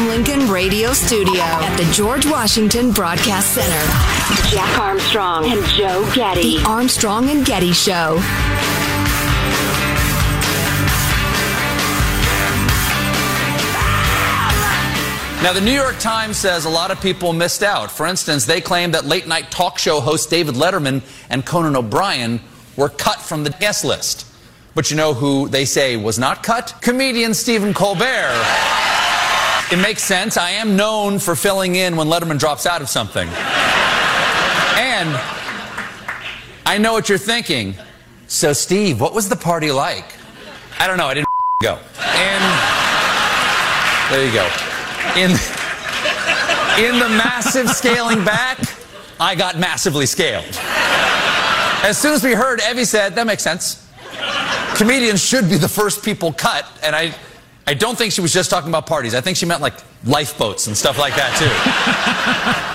the Abraham Lincoln Radio Studio at the George Washington Broadcast Center, Jack Armstrong and Joe Getty. The Armstrong and Getty Show. Now, the New York Times says a lot of people missed out. For instance, they claim that late night talk show host David Letterman and Conan O'Brien were cut from the guest list. But you know who they say was not cut? Comedian Stephen Colbert. It makes sense. I am known for filling in when Letterman drops out of something. And I know what you're thinking. So, Steve, what was the party like? I don't know. I didn't go. And there you go. In, in the massive scaling back, I got massively scaled. As soon as we heard, Evie said, that makes sense. Comedians should be the first people cut, and I, I don't think she was just talking about parties. I think she meant like lifeboats and stuff like that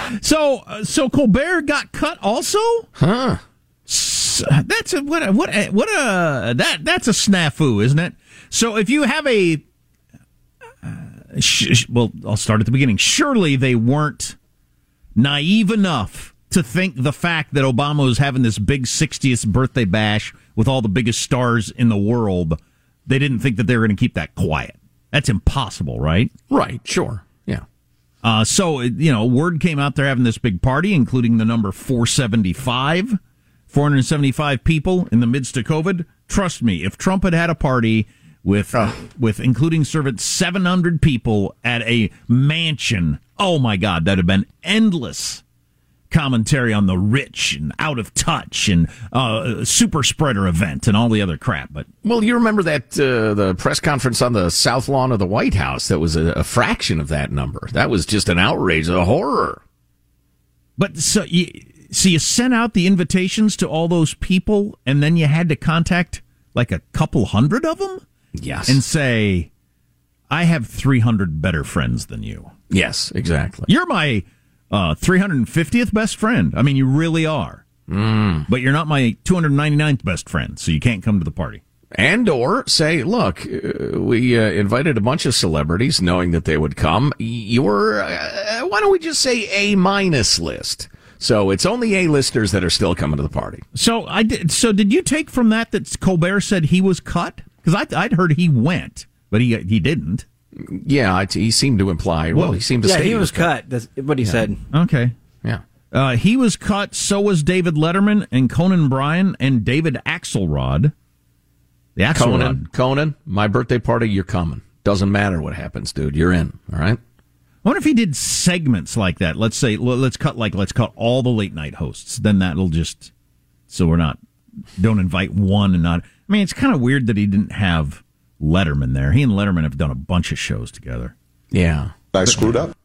too. So, uh, so Colbert got cut also? Huh. S- That's a what a, what a, what a that that's a snafu, isn't it? So if you have a uh, sh- sh- well, I'll start at the beginning. Surely they weren't naive enough to think the fact that Obama was having this big 60th birthday bash with all the biggest stars in the world, they didn't think that they were going to keep that quiet. That's impossible, right? Right, sure. Yeah. Uh, so, you know, word came out they're having this big party, including the number 475, 475 people in the midst of COVID. Trust me, if Trump had had a party with, with including servants, 700 people at a mansion, oh my God, that'd have been endless commentary on the rich and out of touch and uh, super spreader event and all the other crap. But Well, you remember that uh, the press conference on the south lawn of the White House that was a, a fraction of that number. That was just an outrage, a horror. But so you, so you sent out the invitations to all those people, and then you had to contact like a couple hundred of them Yes. and say, "I have three hundred better friends than you. yes, exactly. You're my uh, 350th best friend. I mean, you really are. Mm. But you're not my 299th best friend, so you can't come to the party." And or say, look, uh, we uh, invited a bunch of celebrities knowing that they would come. You're, uh, why don't we just say A minus list? So it's only A listers that are still coming to the party. So I did. So did you take from that that Colbert said he was cut? Because I I'd heard he went, but he he didn't. Yeah, I, he seemed to imply. Well, he seemed to yeah, say he was cut. That's what he said. Okay. Yeah. Uh, he was cut. So was David Letterman and Conan O'Brien and David Axelrod. The Axelrod. Conan, Conan, my birthday party, you're coming. Doesn't matter what happens, dude. You're in. All right. I wonder if he did segments like that. Let's say let's cut like let's cut all the late night hosts. Then that'll just so we're not don't invite one and not. I mean, it's kind of weird that he didn't have Letterman there. He and Letterman have done a bunch of shows together. Yeah, I screwed up.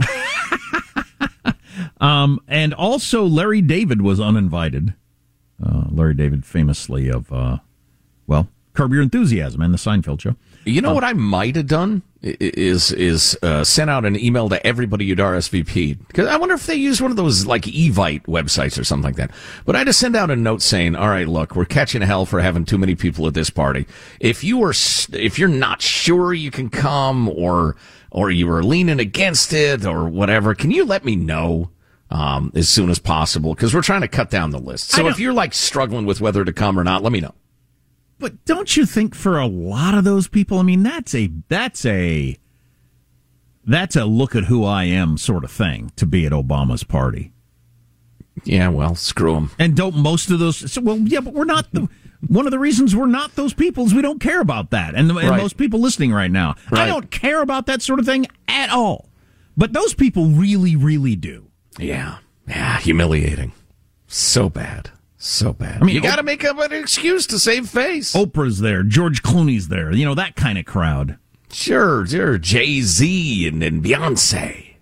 um, and also Larry David was uninvited. Uh, Larry David, famously of uh, well, Curb Your Enthusiasm and the Seinfeld Show. You know uh, what I might have done is is uh, sent out an email to everybody you'd RSVP because I wonder if they use one of those like Evite websites or something like that. But I just send out a note saying, "All right, look, we're catching hell for having too many people at this party. If you are if you're not sure you can come or or you are leaning against it or whatever, can you let me know?" Um, as soon as possible because we're trying to cut down the list. So if you're like struggling with whether to come or not, let me know. But don't you think for a lot of those people, I mean, that's a that's a that's a look at who I am sort of thing to be at Obama's party. Yeah, well, screw them. And don't most of those? So, well, yeah, but we're not the. One of the reasons we're not those people is we don't care about that. And, the, and most people listening right now, right. I don't care about that sort of thing at all. But those people really, really do. Yeah, yeah, humiliating, so bad. So bad. I mean, you got to make up an excuse to save face. Oprah's there, George Clooney's there. You know that kind of crowd. Sure, sure. Jay Z and, and Beyonce.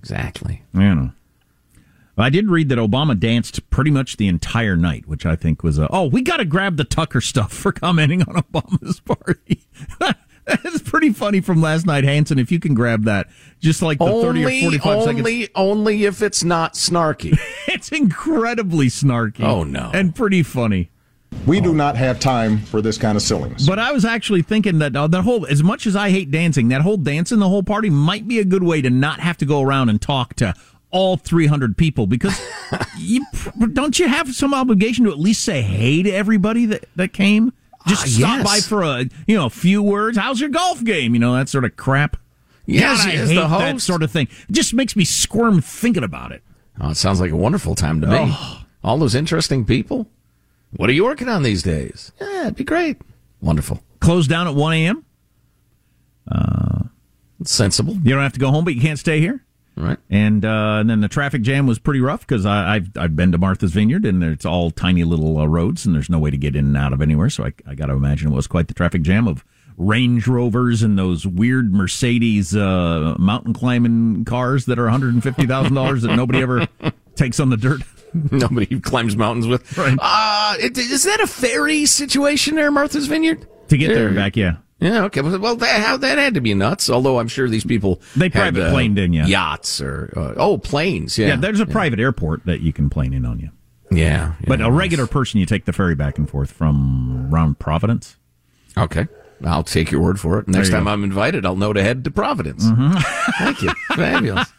Exactly. You know. I did read that Obama danced pretty much the entire night, which I think was a. Oh, we got to grab the Tucker stuff for commenting on Obama's party. That's pretty funny from last night, Hanson. If you can grab that, just like the only, thirty or forty-five only, seconds. Only if it's not snarky. it's incredibly snarky. Oh no, and pretty funny. We do not have time for this kind of silliness. But I was actually thinking that uh, that whole, as much as I hate dancing, that whole dancing the whole party might be a good way to not have to go around and talk to all 300 people because you, don't you have some obligation to at least say hey to everybody that, that came? Just uh, stop yes. by for a you know a few words. How's your golf game? You know that sort of crap. Yes, God, I hate that sort of thing. It just makes me squirm thinking about it. Oh, it sounds like a wonderful time to me. Oh. All those interesting people. What are you working on these days? Yeah, it'd be great. Wonderful. Closed down at 1 a.m. Uh, sensible. You don't have to go home, but you can't stay here. Right. And, uh, and then the traffic jam was pretty rough because I've I've been to Martha's Vineyard and it's all tiny little uh, roads and there's no way to get in and out of anywhere. So I, I got to imagine it was quite the traffic jam of Range Rovers and those weird Mercedes uh, mountain climbing cars that are one hundred and fifty thousand dollars that nobody ever takes on the dirt. Nobody climbs mountains with. Right. Uh, is that a ferry situation there, Martha's Vineyard? To get there and back, yeah. Yeah, okay. Well, that, how, that had to be nuts. Although I'm sure these people they private uh, planed in, yeah, yachts or uh, oh planes. Yeah, yeah. There's a yeah. private airport that you can plane in on you. Yeah, yeah but a regular person, you take the ferry back and forth from around Providence. Okay. I'll take your word for it. Next time go. I'm invited, I'll know to head to Providence. Mm-hmm. Thank you. Fabulous.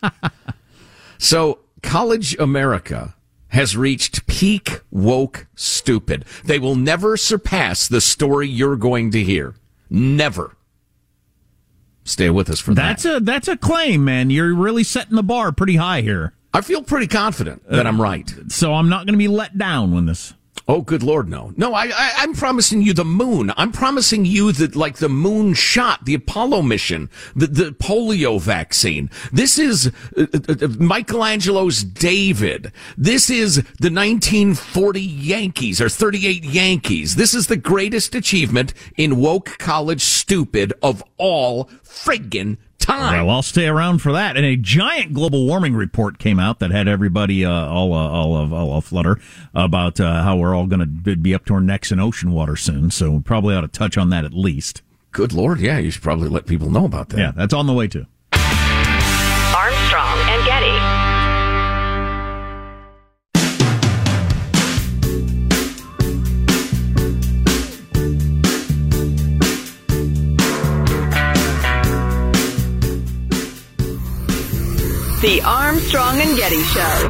So, College America has reached peak woke stupid. They will never surpass the story you're going to hear. Never. Stay with us for that's that. That's a that's a claim, man. You're really setting the bar pretty high here. I feel pretty confident that uh, I'm right. So I'm not going to be let down when this Oh, good Lord, no. No, I, I, am promising you the moon. I'm promising you that, like, the moon shot, the Apollo mission, the, the polio vaccine. This is uh, uh, uh Michelangelo's David. This is the 1940 Yankees, or 38 Yankees. This is the greatest achievement in woke college stupid of all friggin' time. Well, I'll stay around for that. And a giant global warming report came out that had everybody uh, all, uh, all, all, all flutter about uh, how we're all going to be up to our necks in ocean water soon. So we probably ought to touch on that at least. Good Lord, yeah, you should probably let people know about that. Yeah, that's on the way too. The Armstrong and Getty Show.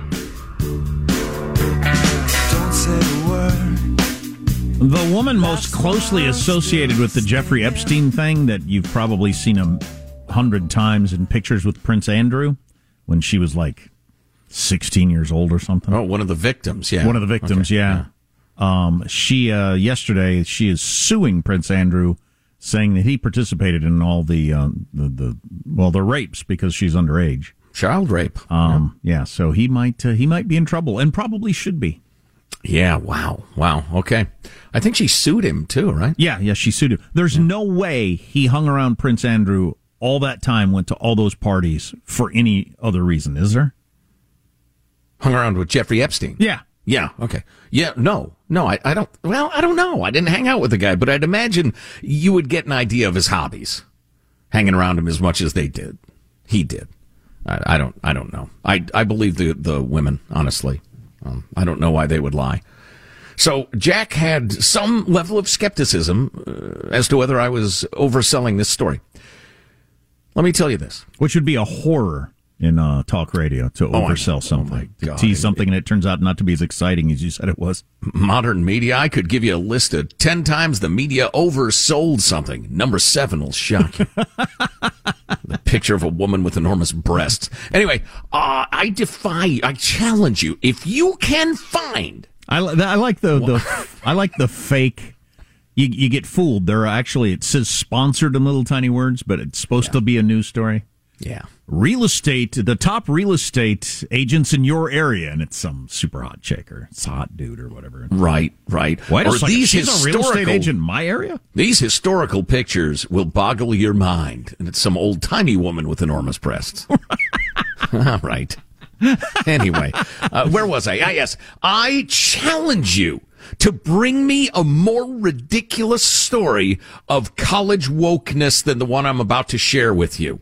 The woman most closely associated with the Jeffrey Epstein thing that you've probably seen a hundred times in pictures with Prince Andrew when she was like 16 years old or something. Oh, one of the victims. Yeah, One of the victims, Okay, yeah. Um, she uh, yesterday she is suing Prince Andrew, saying that he participated in all the uh, the, the well the rapes because she's underage. Child rape. Um, yeah. so he might uh, he might be in trouble and probably should be. Yeah. Wow. Wow. Okay. I think she sued him too, right? Yeah, yeah. She sued him. There's no way he hung around Prince Andrew all that time, went to all those parties for any other reason. Is there? Hung around with Jeffrey Epstein. Yeah. Yeah. Okay. Yeah. No. No. I, I don't. Well, I don't know. I didn't hang out with the guy, but I'd imagine you would get an idea of his hobbies, hanging around him as much as they did. He did. I, I don't. I don't know. I I believe the the women. Honestly, um, I don't know why they would lie. So Jack had some level of skepticism uh, as to whether I was overselling this story. Let me tell you this. Which would be a horror in uh, talk radio to Oh, oversell. Oh, something, my to tease something, and it turns out not to be as exciting as you said it was. modern media, I could give you a list of 10 times the media oversold something. Number seven will shock you. the picture of a woman with enormous breasts. Anyway, uh, I defy, you, I challenge you. If you can find, I, I like the, the I like the fake. You you get fooled. There are actually it says sponsored in little tiny words, but it's supposed to be a news story. Yeah, Real estate, the top real estate agents in your area, and it's some super hot chick or it's a hot dude or whatever. right, right. Why does like, these she's a real estate historical, agent in my area? these historical pictures will boggle your mind. And it's some old timey woman with enormous breasts. right. anyway, uh, where was I? Ah, yes. I challenge you to bring me a more ridiculous story of college wokeness than the one I'm about to share with you.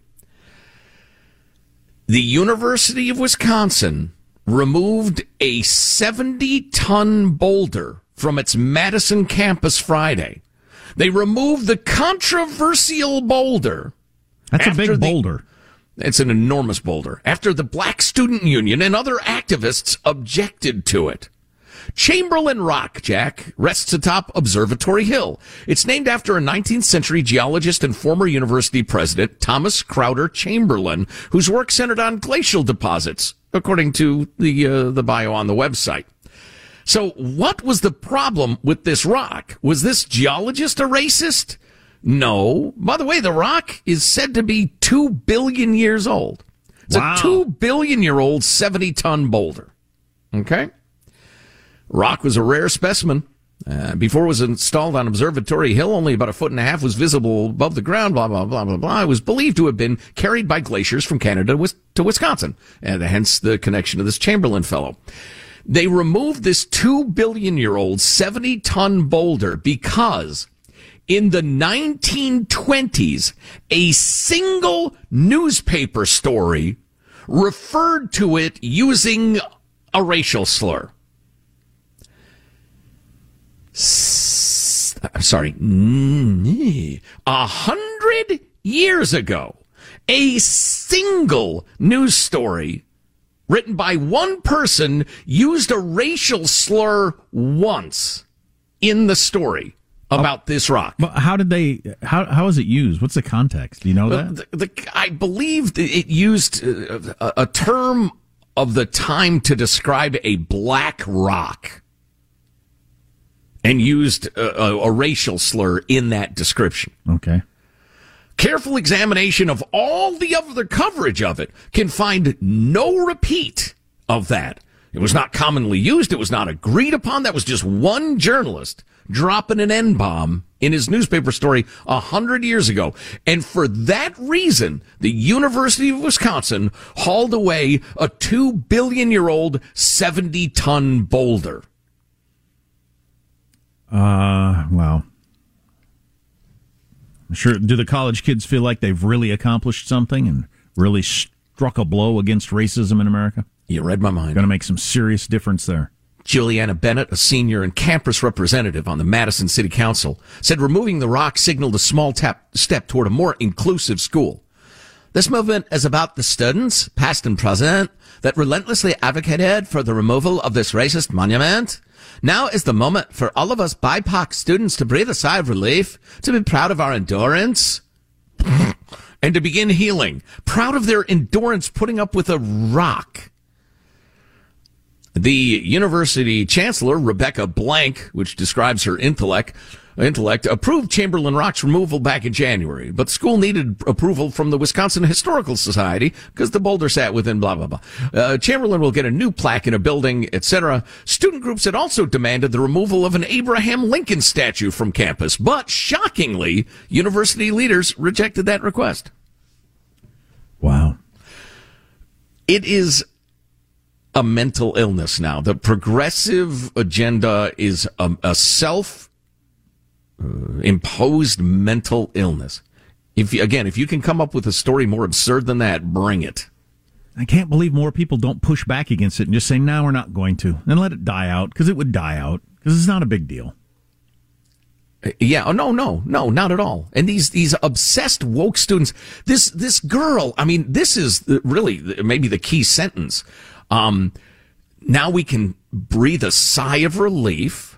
The University of Wisconsin removed a 70 ton boulder from its Madison campus Friday. They removed the controversial boulder. That's a big the- boulder. It's an enormous boulder. After the Black Student Union and other activists objected to it. Chamberlin Rock, Jack, rests atop Observatory Hill. It's named after a 19th century geologist and former university president, Thomas Chrowder Chamberlin, whose work centered on glacial deposits, according to the, uh, the bio on the website. So what was the problem with this rock? Was this geologist a racist? No. By the way, the rock is said to be two billion years old. It's Wow. a two billion year old 70 ton boulder. Okay. Rock was a rare specimen. Uh, before it was installed on Observatory Hill, only about a foot and a half was visible above the ground, blah, blah, blah, blah, blah. It was believed to have been carried by glaciers from Canada to Wisconsin, and hence the connection to this Chamberlin fellow. They removed this two billion year old 70 ton boulder because in the 1920s, a single newspaper story referred to it using a racial slur. S- I'm sorry, mm, a hundred years ago, a single news story written by one person used a racial slur once in the story about this rock. How did they? How how is it used? What's the context? Do you know that? The, the, I believe it used uh, a, a term of the time to describe a black rock and used a, a, racial slur in that description. Okay. Careful examination of all the other coverage of it can find no repeat of that. It was not commonly used. It was not agreed upon. That was just one journalist dropping an N bomb in his newspaper story a hundred years ago. And for that reason, the University of Wisconsin hauled away a two billion year old 70 ton boulder. Uh, wow. Sure. Do the college kids feel like they've really accomplished something and really struck a blow against racism in America? You read my mind. Going to make some serious difference there. Juliana Bennett, a senior and campus representative on the Madison City Council, said removing the rock signaled a small tap, step toward a more inclusive school. This movement is about the students, past and present, that relentlessly advocated for the removal of this racist monument. Now is the moment for all of us BIPOC students to breathe a sigh of relief, to be proud of our endurance, and to begin healing. Proud of their endurance putting up with a rock. The university chancellor, Rebecca Blank, which describes her intellect, intellect approved Chamberlin Rock's removal back in January, but the school needed approval from the Wisconsin Historical Society because the boulder sat within blah blah blah. Uh, Chamberlin will get a new plaque in a building, etc. Student groups had also demanded the removal of an Abraham Lincoln statue from campus, but shockingly, university leaders rejected that request. Wow. It is a mental illness now. The progressive agenda is a, a self uh, imposed mental illness. If you, again, if you can come up with a story more absurd than that, bring it. I can't believe more people don't push back against it and just say, "No, we're not going to," and let it die out because it would die out because it's not a big deal. Uh, Yeah. Oh no, no, no, not at all. And these these obsessed woke students. This this girl. I mean, this is really maybe the key sentence. Um, now we can breathe a sigh of relief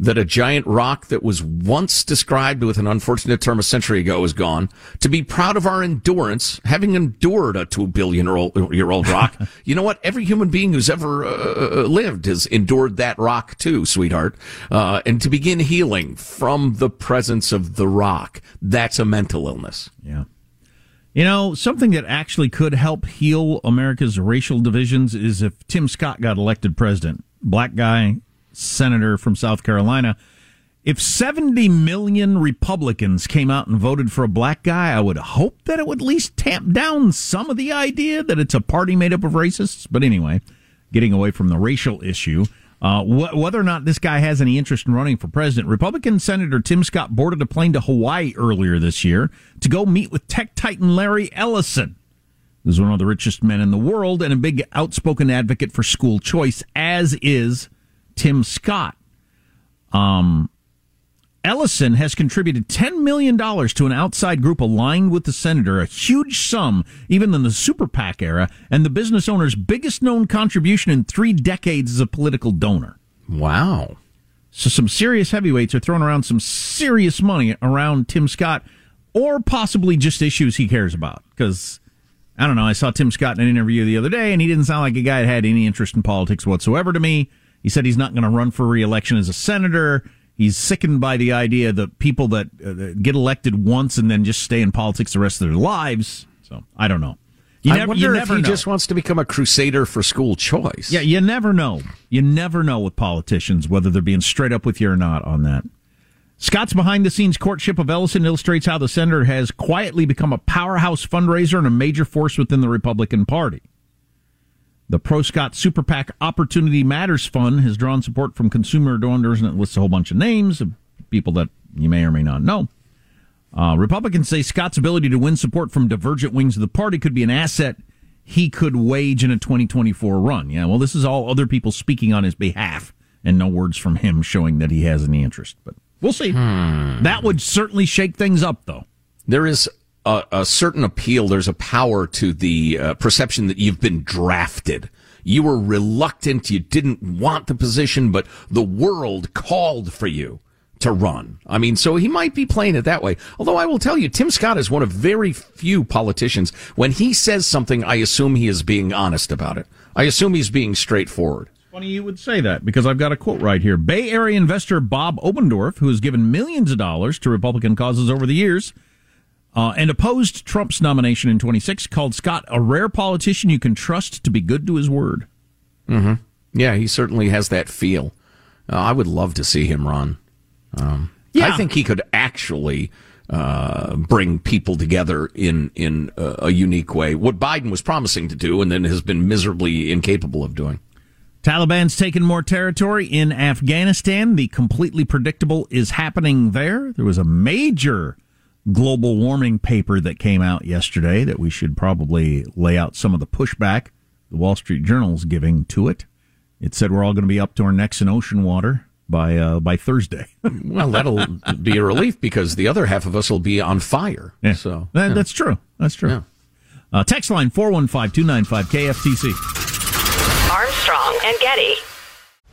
that a giant rock that was once described with an unfortunate term a century ago is gone. To be proud of our endurance, having endured a two billion year old, rock. you know what? Every human being who's ever uh, lived has endured that rock too, sweetheart. Uh, and to begin healing from the presence of the rock, that's a mental illness. Yeah. You know, something that actually could help heal America's racial divisions is if Tim Scott got elected president. Black guy, senator from South Carolina. If 70 million Republicans came out and voted for a black guy, I would hope that it would at least tamp down some of the idea that it's a party made up of racists. But anyway, getting away from the racial issue, uh, wh- whether or not this guy has any interest in running for president, Republican Senator Tim Scott boarded a plane to Hawaii earlier this year to go meet with tech titan Larry Ellison who's one of the richest men in the world and a big outspoken advocate for school choice, as is Tim Scott. Um, Ellison has contributed $10 million to an outside group aligned with the senator, a huge sum, even in the super PAC era, and the business owner's biggest known contribution in three decades as a political donor. Wow. So some serious heavyweights are throwing around some serious money around Tim Scott, or possibly just issues he cares about. Because I don't know, I saw Tim Scott in an interview the other day, and he didn't sound like a guy that had any interest in politics whatsoever to me. He said he's not going to run for reelection as a senator. He's sickened by the idea that people that uh, get elected once and then just stay in politics the rest of their lives. So I don't know. You I never, wonder if he know. just wants to become a crusader for school choice. Yeah, you never know. You never know with politicians whether they're being straight up with you or not on that. Scott's behind the scenes courtship of Ellison illustrates how the senator has quietly become a powerhouse fundraiser and a major force within the Republican Party. The pro Scott Super PAC Opportunity Matters Fund has drawn support from consumer donors and it lists a whole bunch of names of people that you may or may not know. Uh, Republicans say Scott's ability to win support from divergent wings of the party could be an asset he could wage in a 2024 run. Yeah, well, this is all other people speaking on his behalf and no words from him showing that he has any interest. But we'll see. That would certainly shake things up, though. there is a, a certain appeal. There's a power to the uh, perception that you've been drafted. You were reluctant. You didn't want the position, but the world called for you to run. I mean, so he might be playing it that way. Although I will tell you, Tim Scott is one of very few politicians. When he says something, I assume he is being honest about it. I assume he's being straightforward. Funny you would say that because I've got a quote right here. Bay Area investor Bob Oberndorf, who has given millions of dollars to Republican causes over the years uh, and opposed Trump's nomination in 26, called Scott a rare politician you can trust to be good to his word. Mm-hmm. Yeah, he certainly has that feel. Uh, I would love to see him run. Um, Yeah. I think he could actually uh, bring people together in in a, a unique way. What Biden was promising to do, and then has been miserably incapable of doing. Taliban's taken more territory in Afghanistan. The completely predictable is happening there. There was a major global warming paper that came out yesterday that we should probably lay out some of the pushback the Wall Street Journal's giving to it. It said we're all going to be up to our necks in ocean water by uh, by Thursday. Well, that'll be a relief because the other half of us will be on fire. Yeah. So That- yeah. that's true. That's true. Yeah. Uh, text line 415 295 KFTC. Armstrong and Getty.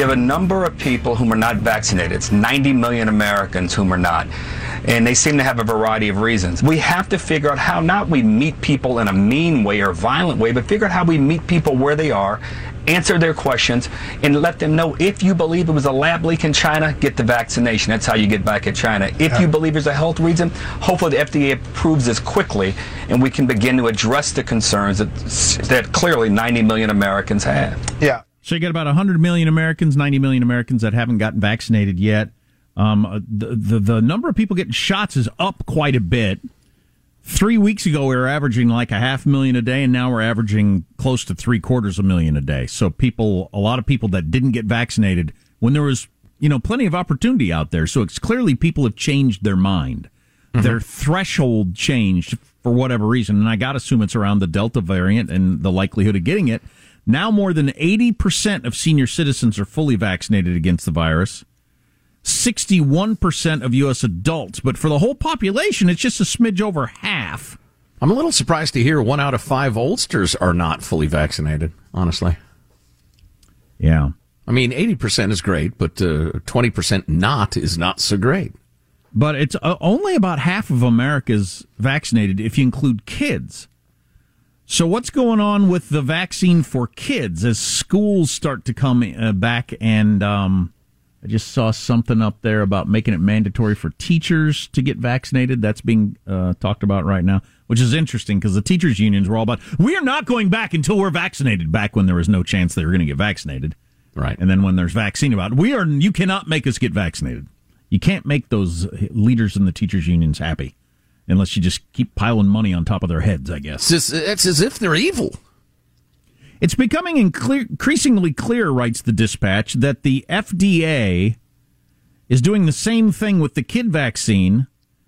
You have a number of people whom are not vaccinated. It's 90 million Americans whom are not. And they seem to have a variety of reasons. We have to figure out how not we meet people in a mean way or violent way, but figure out how we meet people where they are, answer their questions, and let them know if you believe it was a lab leak in China, get the vaccination. That's how you get back at China. If you believe there's a health reason, hopefully the FDA approves this quickly and we can begin to address the concerns that, that clearly 90 million Americans have. Yeah. So you got about 100 million Americans, 90 million Americans that haven't gotten vaccinated yet. Um, the, the the number of people getting shots is up quite a bit. Three weeks ago, we were averaging like a half million a day, and now we're averaging close to three quarters of a million a day. So people, a lot of people that didn't get vaccinated when there was, you know, plenty of opportunity out there. So it's clearly people have changed their mind. Mm-hmm. Their threshold changed for whatever reason, and I got to assume it's around the Delta variant and the likelihood of getting it. Now more than 80% of senior citizens are fully vaccinated against the virus. 61% of U.S. adults, but for the whole population, it's just a smidge over half. I'm a little surprised to hear one out of five oldsters are not fully vaccinated, honestly. Yeah. I mean, 80% is great, but uh, 20% not is not so great. But it's uh, only about half of America's vaccinated if you include kids. So, what's going on with the vaccine for kids as schools start to come uh, back? And um, I just saw something up there about making it mandatory for teachers to get vaccinated. That's being uh, talked about right now. which is interesting because the teachers' unions were all about, we are not going back until we're vaccinated, back when there was no chance they were going to get vaccinated. Right. And then when there's vaccine about, we are, you cannot make us get vaccinated. You can't make those leaders in the teachers' unions happy unless you just keep piling money on top of their heads, I guess. It's, just, it's as if they're evil. It's becoming increasingly clear, writes the dispatch, that the FDA is doing the same thing with the kid vaccine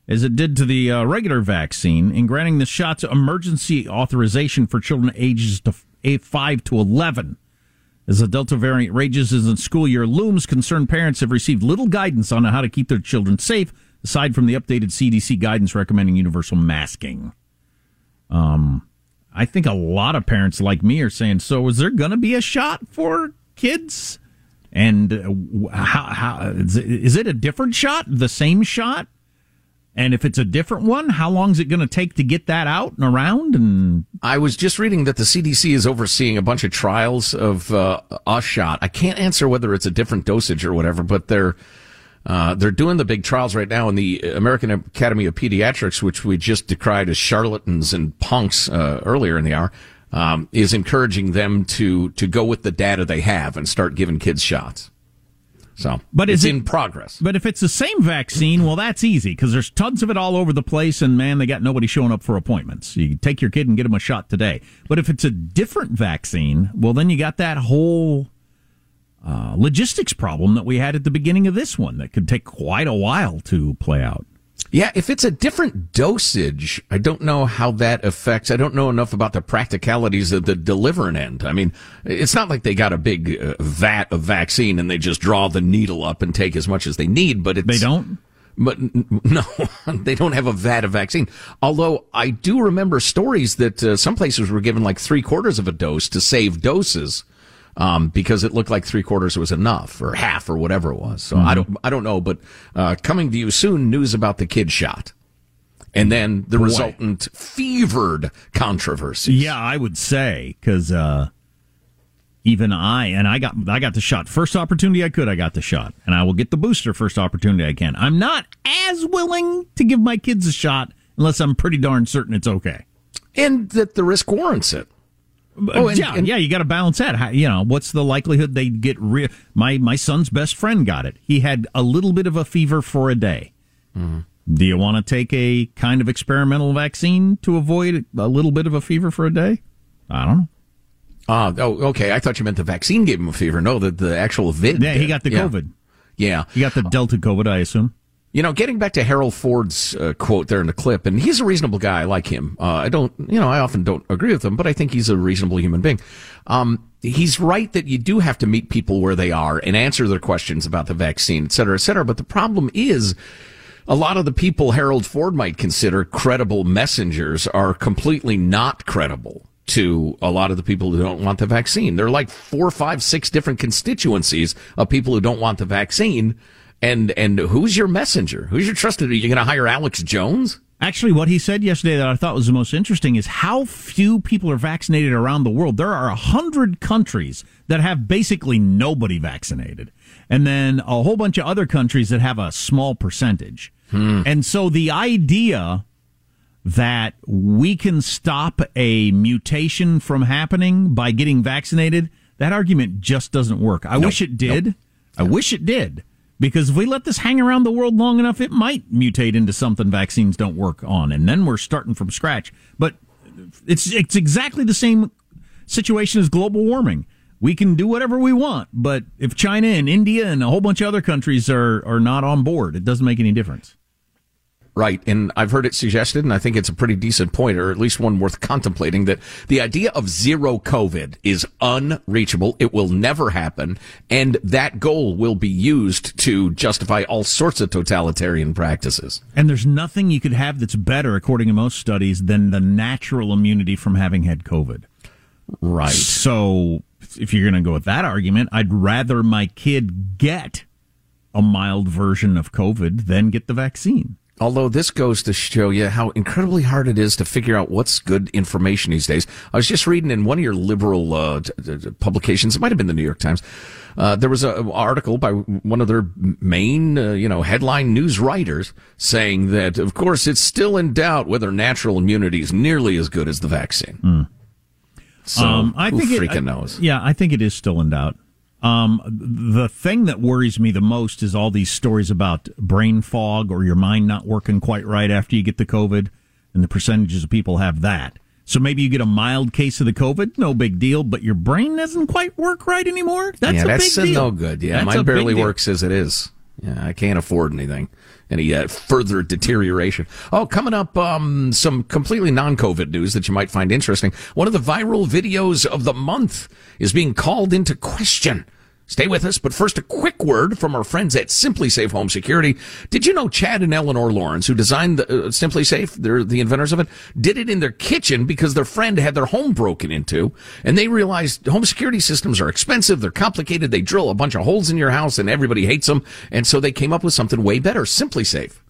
as it did to the uh, regular vaccine in granting the shots emergency authorization for children ages to 5 to 11. As the Delta variant rages as the school year looms, concerned parents have received little guidance on how to keep their children safe, aside from the updated CDC guidance recommending universal masking. Um, I think a lot of parents like me are saying, so is there going to be a shot for kids? And uh, how, how is it a different shot? The same shot? And if it's a different one, how long is it going to take to get that out and around? And I was just reading that the CDC is overseeing a bunch of trials of uh, a shot. I can't answer whether it's a different dosage or whatever, but they're uh, they're doing the big trials right now in the American Academy of Pediatrics, which we just decried as charlatans and punks uh, earlier in the hour. Um, is encouraging them to to go with the data they have and start giving kids shots. So, but it's it, in progress. But if it's the same vaccine, well, that's easy because there's tons of it all over the place, and man, they got nobody showing up for appointments. You take your kid and get him a shot today. But if it's a different vaccine, well, then you got that whole uh, logistics problem that we had at the beginning of this one that could take quite a while to play out. Yeah, if it's a different dosage, I don't know how that affects. I don't know enough about the practicalities of the delivering end. I mean, it's not like they got a big uh, vat of vaccine and they just draw the needle up and take as much as they need, but it's. They don't? But no, they don't have a vat of vaccine. Although I do remember stories that uh, some places were given like three quarters of a dose to save doses um, because it looked like three quarters was enough or half or whatever it was. So mm-hmm. I don't I don't know, but uh, coming to you soon, news about the kid shot. And then the Boy. resultant fevered controversy. Yeah, I would say because uh, even I and I got I got the shot first opportunity I could. I got the shot, and I will get the booster first opportunity I can. I'm not as willing to give my kids a shot unless I'm pretty darn certain it's okay, and that the risk warrants it. Oh, and, yeah, and, yeah. You got to balance that. How, you know, what's the likelihood they get real? My my son's best friend got it. He had a little bit of a fever for a day. Mm-hmm. Do you want to take a kind of experimental vaccine to avoid a little bit of a fever for a day? I don't know. Uh, oh, okay. I thought you meant the vaccine gave him a fever. No, the, the actual vid. Yeah, he got the yeah. COVID. Yeah. He got the Delta COVID, I assume. You know, getting back to Harold Ford's uh, quote there in the clip, and he's a reasonable guy. I like him. Uh, I don't, you know, I often don't agree with him, but I think he's a reasonable human being. Um, he's right that you do have to meet people where they are and answer their questions about the vaccine, et cetera, et cetera. But the problem is, a lot of the people Harold Ford might consider credible messengers are completely not credible to a lot of the people who don't want the vaccine. There are like four, five, six different constituencies of people who don't want the vaccine and and who's your messenger? Who's your trusted? Are you going to hire Alex Jones? Actually, what he said yesterday that I thought was the most interesting is how few people are vaccinated around the world. There are a hundred countries that have basically nobody vaccinated, and then a whole bunch of other countries that have a small percentage. Hmm. And so the idea that we can stop a mutation from happening by getting vaccinated, that argument just doesn't work. I nope. wish it did. Nope. I wish it did. Because if we let this hang around the world long enough, it might mutate into something vaccines don't work on, and then we're starting from scratch. But it's it's exactly the same situation as global warming. We can do whatever we want, but if China and India and a whole bunch of other countries are are not on board, it doesn't make any difference. Right. And I've heard it suggested, and I think it's a pretty decent point, or at least one worth contemplating, that the idea of zero COVID is unreachable. It will never happen. And that goal will be used to justify all sorts of totalitarian practices. And there's nothing you could have that's better, according to most studies, than the natural immunity from having had COVID. Right. So if you're going to go with that argument, I'd rather my kid get a mild version of COVID than get the vaccine. Although this goes to show you how incredibly hard it is to figure out what's good information these days. I was just reading in one of your liberal uh, t- t- publications, it might have been the New York Times. Uh, there was an article by one of their main, uh, you know, headline news writers saying that, of course, it's still in doubt whether natural immunity is nearly as good as the vaccine. So, Um, I who think freaking it, knows? Yeah, I think it is still in doubt. Um, the thing that worries me the most is all these stories about brain fog or your mind not working quite right after you get the COVID, and the percentages of people have that. So maybe you get a mild case of the COVID, no big deal, but your brain doesn't quite work right anymore. That's yeah, a that's big deal. no good. Yeah, That's mine barely works as it is. Yeah, I can't afford anything. Any uh, further deterioration. Oh, coming up, um, some completely non-COVID news that you might find interesting. One of the viral videos of the month is being called into question. Stay with us, but first a quick word from our friends at SimpliSafe Home Security. Did you know Chad and Eleanor Laurans, who designed the, uh, SimpliSafe, they're the inventors of it, did it in their kitchen because their friend had their home broken into, and they realized home security systems are expensive, they're complicated, they drill a bunch of holes in your house, and everybody hates them, and so they came up with something way better, SimpliSafe.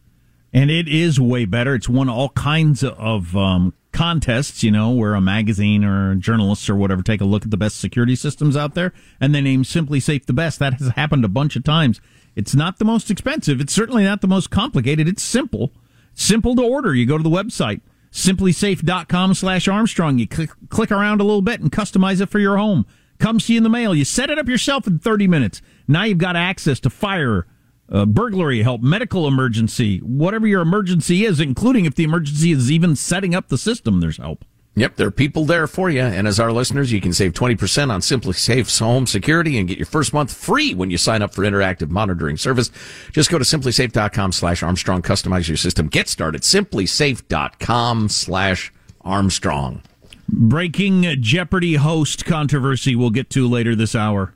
And it is way better. It's won all kinds of um, contests, you know, where a magazine or journalists or whatever take a look at the best security systems out there and they name SimpliSafe the best. That has happened a bunch of times. It's not the most expensive. It's certainly not the most complicated. It's simple. Simple to order. You go to the website, simplisafe.com slash Armstrong. You click, click around a little bit and customize it for your home. Comes to you in the mail. You set it up yourself in 30 minutes. Now you've got access to fire, uh, burglary help, medical emergency, whatever your emergency is, including if the emergency is even setting up the system, there's help. Yep, there are people there for you. And as our listeners, you can save 20% on SimpliSafe's home security and get your first month free when you sign up for interactive monitoring service. Just go to simplisafe.com slash Armstrong, customize your system. Get started. Simplisafe.com slash Armstrong. Breaking Jeopardy host controversy we'll get to later this hour.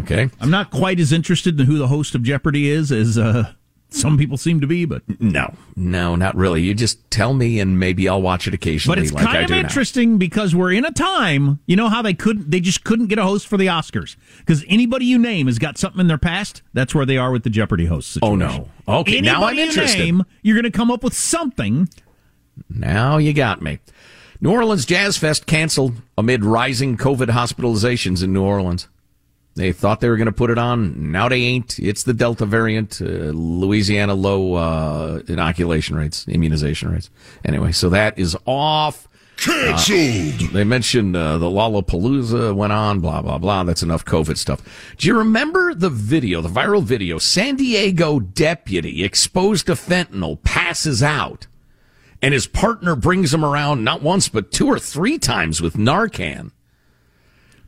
Okay. I'm not quite as interested in who the host of Jeopardy is as uh, some people seem to be, but No, no, not really. You just tell me and maybe I'll watch it occasionally but it's like kind of do now. interesting because we're in a time. You know how they couldn't, they just couldn't get a host for the Oscars because anybody you name has got something in their past. That's where they are with the Jeopardy hosts. Oh, no. Okay, now I'm Anybody you. Name, you're going to come up with something. Now you got me. New Orleans Jazz Fest canceled amid rising COVID hospitalizations in New Orleans. They thought they were going to put it on. Now they ain't. It's the Delta variant. Uh, Louisiana low uh, inoculation rates, immunization rates. Anyway, so that is off. Canceled. they mentioned uh, the Lollapalooza went on, blah, blah, blah. That's enough COVID stuff. Do you remember the video, the viral video? San Diego deputy exposed to fentanyl passes out and his partner brings him around not once but two or three times with Narcan.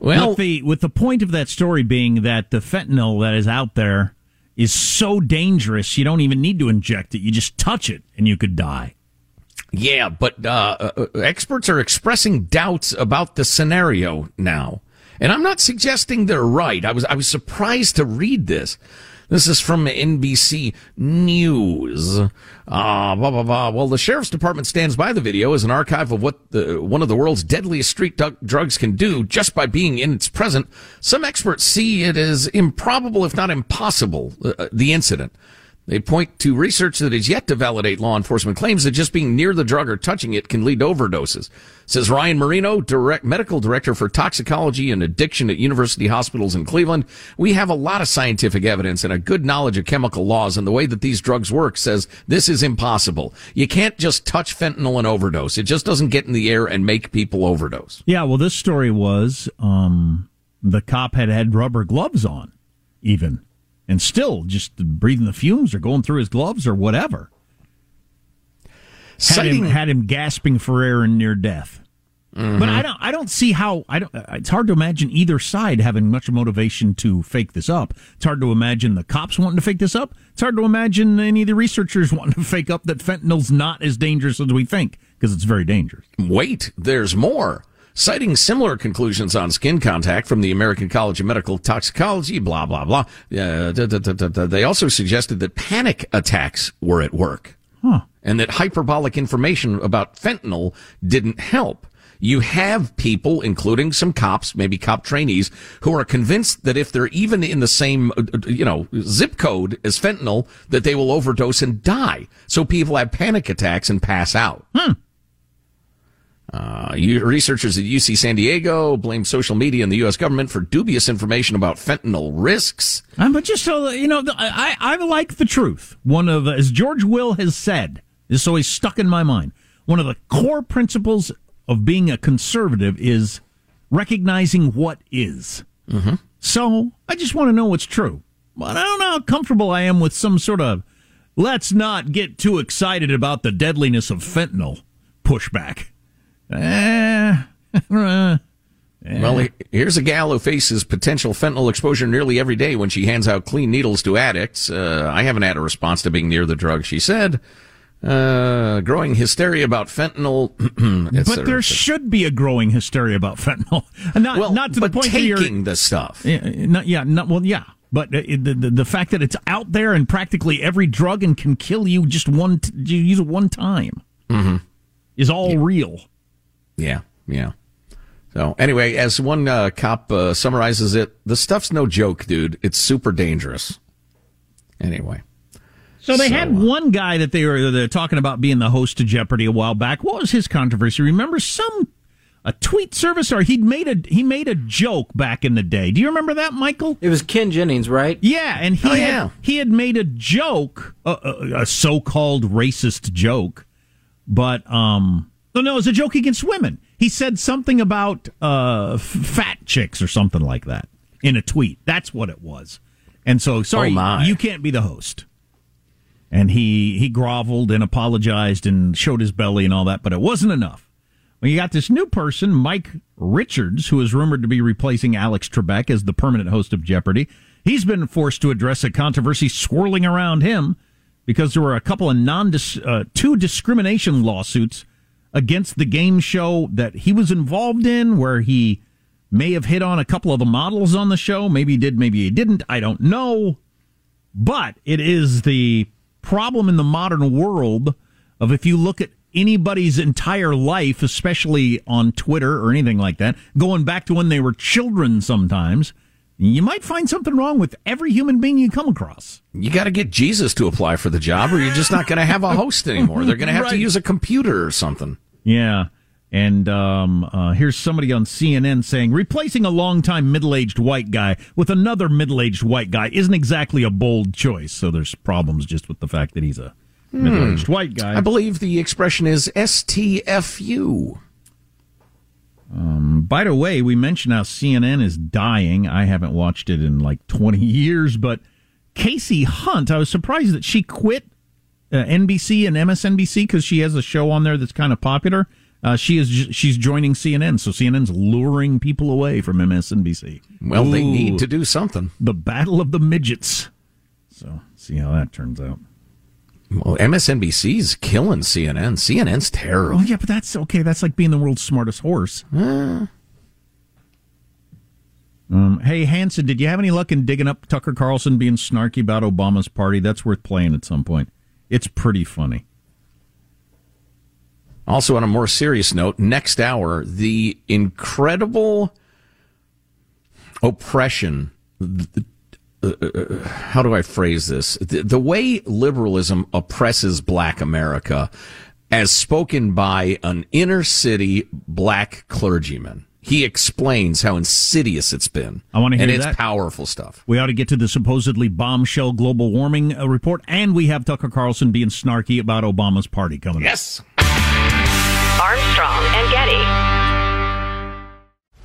Well, with the with the point of that story being that the fentanyl that is out there is so dangerous, you don't even need to inject it. You just touch it, and you could die. yeah, but uh, uh, experts are expressing doubts about the scenario now, and I'm not suggesting they're right. I was I was surprised to read this. This is from NBC News. Uh, blah, blah, blah. Well, the sheriff's department stands by the video as an archive of what the, one of the world's deadliest street du- drugs can do just by being in its present. Some experts see it as improbable, if not impossible, uh, the incident. They point to research that is yet to validate law enforcement claims that just being near the drug or touching it can lead to overdoses. Says Ryan Marino, direct medical director for toxicology and addiction at University Hospitals in Cleveland. We have a lot of scientific evidence and a good knowledge of chemical laws and the way that these drugs work says this is impossible. You can't just touch fentanyl and overdose. It just doesn't get in the air and make people overdose. Yeah, well, this story was um, the cop had had rubber gloves on, even, and still just breathing the fumes or going through his gloves or whatever. Had him, had him gasping for air and near death. But mm-hmm. I don't. I don't see how. I don't. Uh, it's hard to imagine either side having much motivation to fake this up. It's hard to imagine the cops wanting to fake this up. It's hard to imagine any of the researchers wanting to fake up that fentanyl's not as dangerous as we think because it's very dangerous. Wait, there's more. Citing similar conclusions on skin contact from the American College of Medical Toxicology, blah, blah, blah. Uh, da, da, da. They also suggested that panic attacks were at work Huh. and that hyperbolic information about fentanyl didn't help. You have people, including some cops, maybe cop trainees, who are convinced that if they're even in the same, uh, uh, you know, zip code as fentanyl, that they will overdose and die. So people have panic attacks and pass out. Hmm. Uh, researchers at UC San Diego blame social media and the U.S. government for dubious information about fentanyl risks. Um, but just so you know, I, I like the truth. One of, as George Will has said, is always stuck in my mind. One of the core principles of being a conservative is recognizing what is. Mm-hmm. So I just want to know what's true. But I don't know how comfortable I am with some sort of let's not get too excited about the deadliness of fentanyl pushback. Eh. Well, here's a gal who faces potential fentanyl exposure nearly every day when she hands out clean needles to addicts. Uh, I haven't had a response to being near the drug, she said. Uh, growing hysteria about fentanyl. but there should be a growing hysteria about fentanyl. Not, well, not to the point taking that you're, the stuff. Yeah, not, yeah, not, well, yeah. But the, the, the fact that it's out there and practically every drug and can kill you just one, you use it one time mm-hmm. is all yeah. real. Yeah, yeah. So anyway, as one uh, cop uh, summarizes it, the stuff's no joke, dude. It's super dangerous. Anyway. So they so, had one guy that they were they're talking about being the host of Jeopardy a while back. What was his controversy? Remember some a tweet service or he'd made a he made a joke back in the day. Do you remember that, Michael? It was Ken Jennings, right? Yeah, and he oh, had, yeah. he had made a joke, a, a, a so-called racist joke, but um no, no, it was a joke against women. He said something about uh, fat chicks or something like that in a tweet. That's what it was. And so, sorry, oh you can't be the host. And he he groveled and apologized and showed his belly and all that, but it wasn't enough. Well, you got this new person, Mike Richards, who is rumored to be replacing Alex Trebek as the permanent host of Jeopardy. He's been forced to address a controversy swirling around him because there were a couple of non uh, two discrimination lawsuits against the game show that he was involved in, where he may have hit on a couple of the models on the show. Maybe he did, maybe he didn't. I don't know. But it is the problem in the modern world of if you look at anybody's entire life, especially on Twitter or anything like that, going back to when they were children sometimes, you might find something wrong with every human being you come across. You got to get Jesus to apply for the job, or you're just not going to have a host anymore. They're going to have right. to use a computer or something. Yeah. And um, uh, here's somebody on CNN saying replacing a longtime middle aged white guy with another middle aged white guy isn't exactly a bold choice. So there's problems just with the fact that he's a middle aged hmm. white guy. I believe the expression is STFU. Um, by the way, we mentioned how CNN is dying. I haven't watched it in like 20 years, but Kasie Hunt, I was surprised that she quit NBC and MSNBC because she has a show on there that's kind of popular. Uh, she is she's joining CNN, so CNN's luring people away from MSNBC. Well, Ooh, they need to do something. The battle of the midgets. So see how that turns out. Well, MSNBC's killing CNN. CNN's terrible. Oh yeah, but that's okay. That's like being the world's smartest horse. Uh. Um, hey Hanson, did you have any luck in digging up Tucker Carlson being snarky about Obama's party? That's worth playing at some point. It's pretty funny. Also, on a more serious note, next hour, the incredible oppression. Uh, uh, how do I phrase this? The, the, way liberalism oppresses black America, as spoken by an inner city black clergyman. He explains how insidious it's been. I want to hear and it's that. powerful stuff. We ought to get to the supposedly bombshell global warming uh, report, and we have Tucker Carlson being snarky about Obama's party coming. Up. Yes. Armstrong and Getty.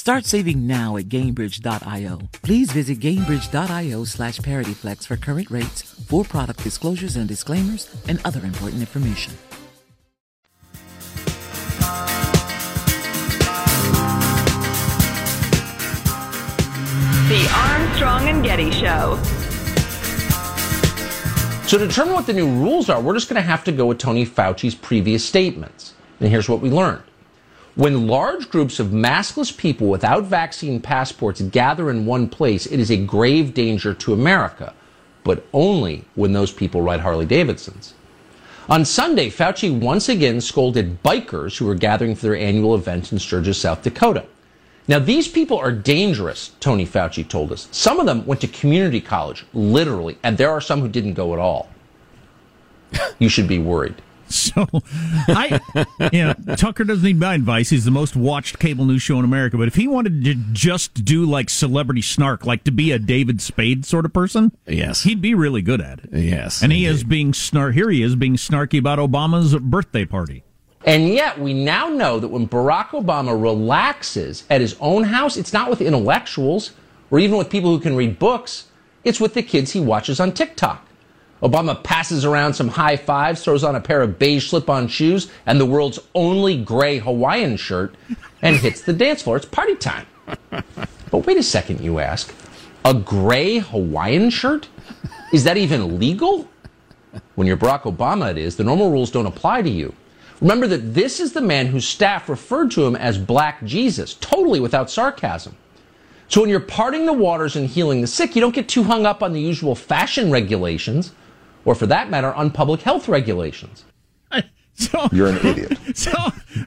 Start saving now at Gainbridge.io. Please visit Gainbridge.io slash ParityFlex for current rates, for product disclosures and disclaimers, and other important information. The Armstrong and Getty Show. So, to determine what the new rules are, we're just going to have to go with Tony Fauci's previous statements. And here's what we learned. When large groups of maskless people without vaccine passports gather in one place, it is a grave danger to America, but only when those people ride Harley Davidsons. On Sunday, Fauci once again scolded bikers who were gathering for their annual event in Sturgis, South Dakota. Now, these people are dangerous, Tony Fauci told us. Some of them went to community college, literally, and there are some who didn't go at all. You should be worried. So, I, you know, Tucker doesn't need my advice. He's the most watched cable news show in America. But if he wanted to just do like celebrity snark, like to be a David Spade sort of person, yes, he'd be really good at it. Yes, and he is being snark. Here he is being snarky about Obama's birthday party. And yet, we now know that when Barack Obama relaxes at his own house, it's not with intellectuals or even with people who can read books, it's with the kids he watches on TikTok. Obama passes around some high fives, throws on a pair of beige slip on shoes and the world's only gray Hawaiian shirt, and hits the dance floor. It's party time. But wait a second, you ask. A gray Hawaiian shirt? Is that even legal? When you're Barack Obama, it is. The normal rules don't apply to you. Remember that this is the man whose staff referred to him as Black Jesus, totally without sarcasm. So when you're parting the waters and healing the sick, you don't get too hung up on the usual fashion regulations, or for that matter, on public health regulations. So, You're an idiot. So,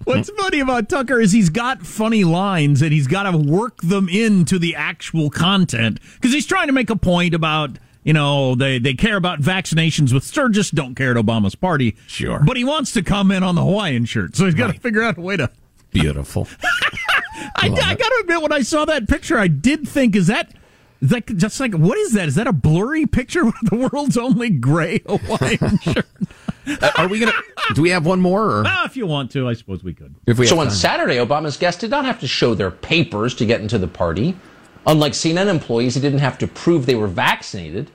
what's funny about Tucker is he's got funny lines and he's got to work them into the actual content because he's trying to make a point about you know, they, they care about vaccinations with Sturgis, don't care at Obama's party. Sure. But he wants to comment on the Hawaiian shirt, so he's got to figure out a way to. Beautiful. I, I got to admit, when I saw that picture, I did think, is that. Is that just like what is that? Is that a blurry picture of the world's only gray Hawaiian shirt? Uh, are we gonna? Do we have one more? Or? Ah, if you want to, I suppose we could. If we so on time. Saturday, Obama's guests did not have to show their papers to get into the party. Unlike CNN employees, they didn't have to prove they were vaccinated.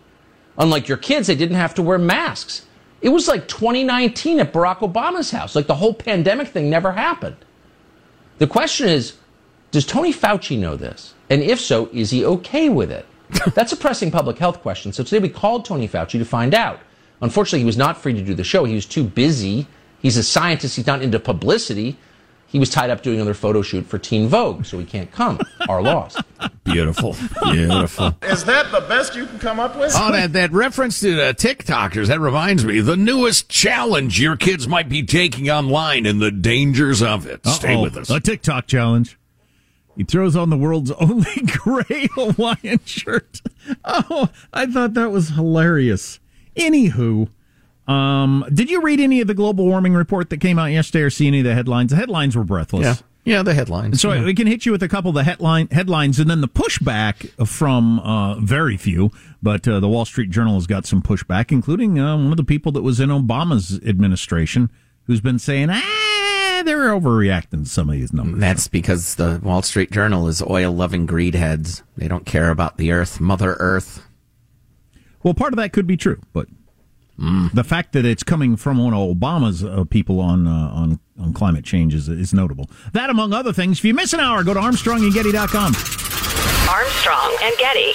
Unlike your kids, they didn't have to wear masks. It was like 2019 at Barack Obama's house. Like the whole pandemic thing never happened. The question is, does Tony Fauci know this? And if so, is he okay with it? That's a pressing public health question. So today we called Tony Fauci to find out. Unfortunately, he was not free to do the show. He was too busy. He's a scientist. He's not into publicity. He was tied up doing another photo shoot for Teen Vogue, so he can't come. Our loss. Beautiful. Beautiful. Is that the best you can come up with? Oh, that, that reference to uh, TikTokers, that reminds me. The newest challenge your kids might be taking online and the dangers of it. Stay Uh-oh. with us. A TikTok challenge. He throws on the world's only gray Hawaiian shirt. Oh, I thought that was hilarious. Anywho, um, did you read any of the global warming report that came out yesterday or see any of the headlines? The headlines were breathless. Yeah. Yeah, the headlines. So yeah. we can hit you with a couple of the headline headlines, and then the pushback from uh, very few. But uh, the Wall Street Journal has got some pushback, including uh, one of the people that was in Obama's administration, who's been saying, "Ah, they're overreacting to some of these numbers." That's because the Wall Street Journal is oil loving greed heads. They don't care about the earth, Mother Earth. Well, part of that could be true, but the fact that it's coming from one of Obama's uh, people on uh, on on climate change is, is notable. That, among other things. If you miss an hour, go to ArmstrongandGetty.com. Armstrong and Getty.